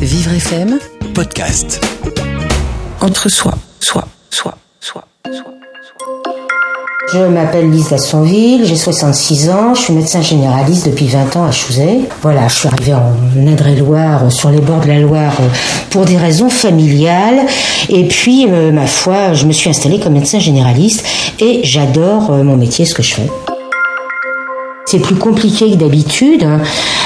Vivre FM, podcast. entre soi, soi, soi, soi, soi. Je m'appelle Lisa Sonville, j'ai 66 ans, je suis médecin généraliste depuis 20 ans à Chouzet. Voilà, je suis arrivée en Indre-et-Loire, euh, sur les bords de la Loire, euh, pour des raisons familiales. Et puis, euh, ma foi, je me suis installée comme médecin généraliste et j'adore euh, mon métier, ce que je fais. C'est plus compliqué que d'habitude.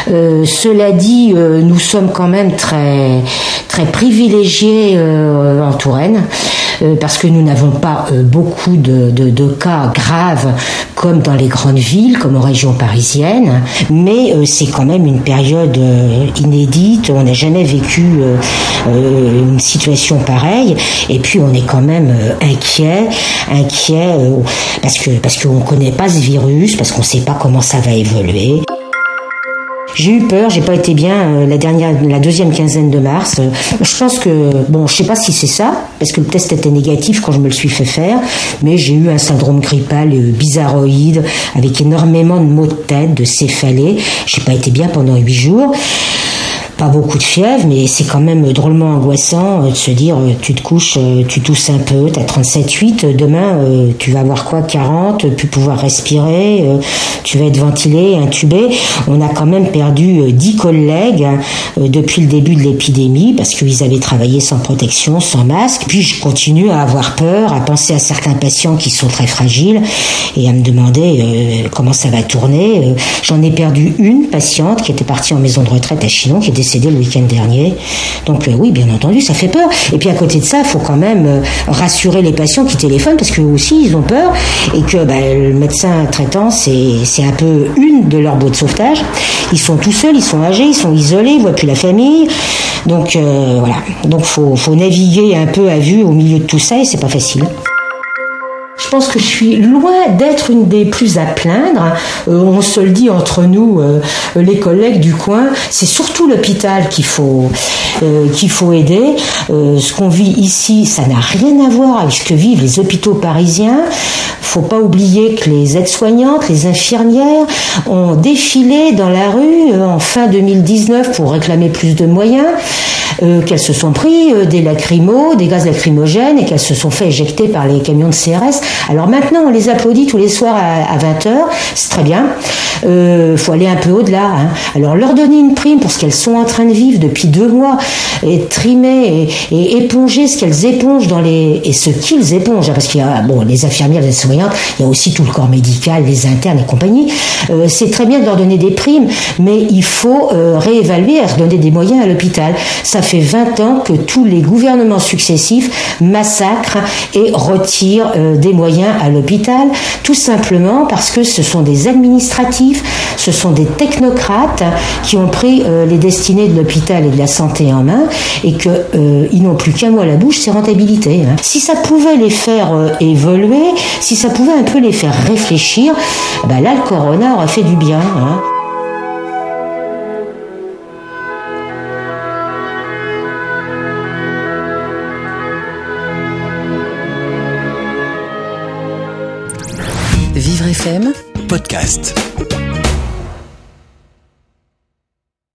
Euh, cela dit, euh, nous sommes quand même très très privilégiés euh, en Touraine parce que nous n'avons pas euh, beaucoup de, cas graves comme dans les grandes villes, comme en région parisienne. Mais euh, c'est quand même une période euh, inédite. On n'a jamais vécu euh, euh, une situation pareille. Et puis on est quand même euh, inquiet, inquiet euh, parce que parce qu'on connaît pas ce virus, parce qu'on sait pas comment ça va évoluer. J'ai eu peur, j'ai pas été bien euh, la dernière, la deuxième quinzaine de mars. Euh, Je pense que bon, je sais pas si c'est ça, parce que le test était négatif quand je me le suis fait faire, mais j'ai eu un syndrome grippal euh, bizarroïde avec énormément de maux de tête, de céphalée. J'ai pas été bien pendant huit jours. Beaucoup de fièvre, mais c'est quand même drôlement angoissant euh, de se dire euh, tu te couches, euh, tu tousses un peu, t'as 37,8, euh, demain tu vas avoir quoi 40, plus pouvoir respirer, tu vas être ventilé, intubé. On a quand même perdu euh, 10 collègues hein, depuis le début de l'épidémie parce qu'ils avaient travaillé sans protection, sans masque. Puis je continue à avoir peur, à penser à certains patients qui sont très fragiles et à me demander comment ça va tourner. J'en ai perdu une patiente qui était partie en maison de retraite à Chinon, qui est décédée le week-end dernier. Donc euh, oui, bien entendu, ça fait peur. Et puis à côté de ça, il faut quand même euh, rassurer les patients qui téléphonent parce qu'eux aussi, ils ont peur et que bah, le médecin traitant, c'est un peu une de leurs boîtes de sauvetage. Ils sont tout seuls, ils sont âgés, ils sont isolés, ils voient plus la famille. Donc euh, voilà. Donc faut faut naviguer un peu à vue au milieu de tout ça et c'est pas facile. Je pense que je suis loin d'être une des plus à plaindre. Euh, on se le dit entre nous, euh, les collègues du coin. C'est surtout l'hôpital qu'il faut euh, qu'il faut aider. Ce qu'on vit ici, ça n'a rien à voir avec ce que vivent les hôpitaux parisiens. Faut pas oublier que les aides-soignantes, les infirmières ont défilé dans la rue euh, en fin 2019 pour réclamer plus de moyens. euh, qu'elles se sont pris euh, des lacrymos, des gaz lacrymogènes et qu'elles se sont fait éjecter par les camions de CRS. Alors maintenant, on les applaudit tous les soirs à, 20h, c'est très bien. Euh, faut aller un peu au-delà. hein. Alors leur donner une prime pour ce qu'elles sont en train de vivre depuis deux mois et trimer et, éponger ce qu'elles épongent dans les et ce qu'ils épongent, hein, parce qu'il y a bon les infirmières, les il y a aussi tout le corps médical, les internes et compagnie. Euh, c'est très bien de leur donner des primes, mais il faut euh, réévaluer redonner des moyens à l'hôpital. Ça fait 20 ans que tous les gouvernements successifs massacrent et retirent euh, des moyens à l'hôpital, tout simplement parce que ce sont des administratifs, ce sont des technocrates qui ont pris les destinées de l'hôpital et de la santé en main et que euh, ils n'ont plus qu'un mot à la bouche, c'est rentabilité. hein. Si ça pouvait les faire évoluer, si ça pouvait un peu les faire réfléchir, ben là le corona aurait fait du bien. hein. Vivre FM, Podcast.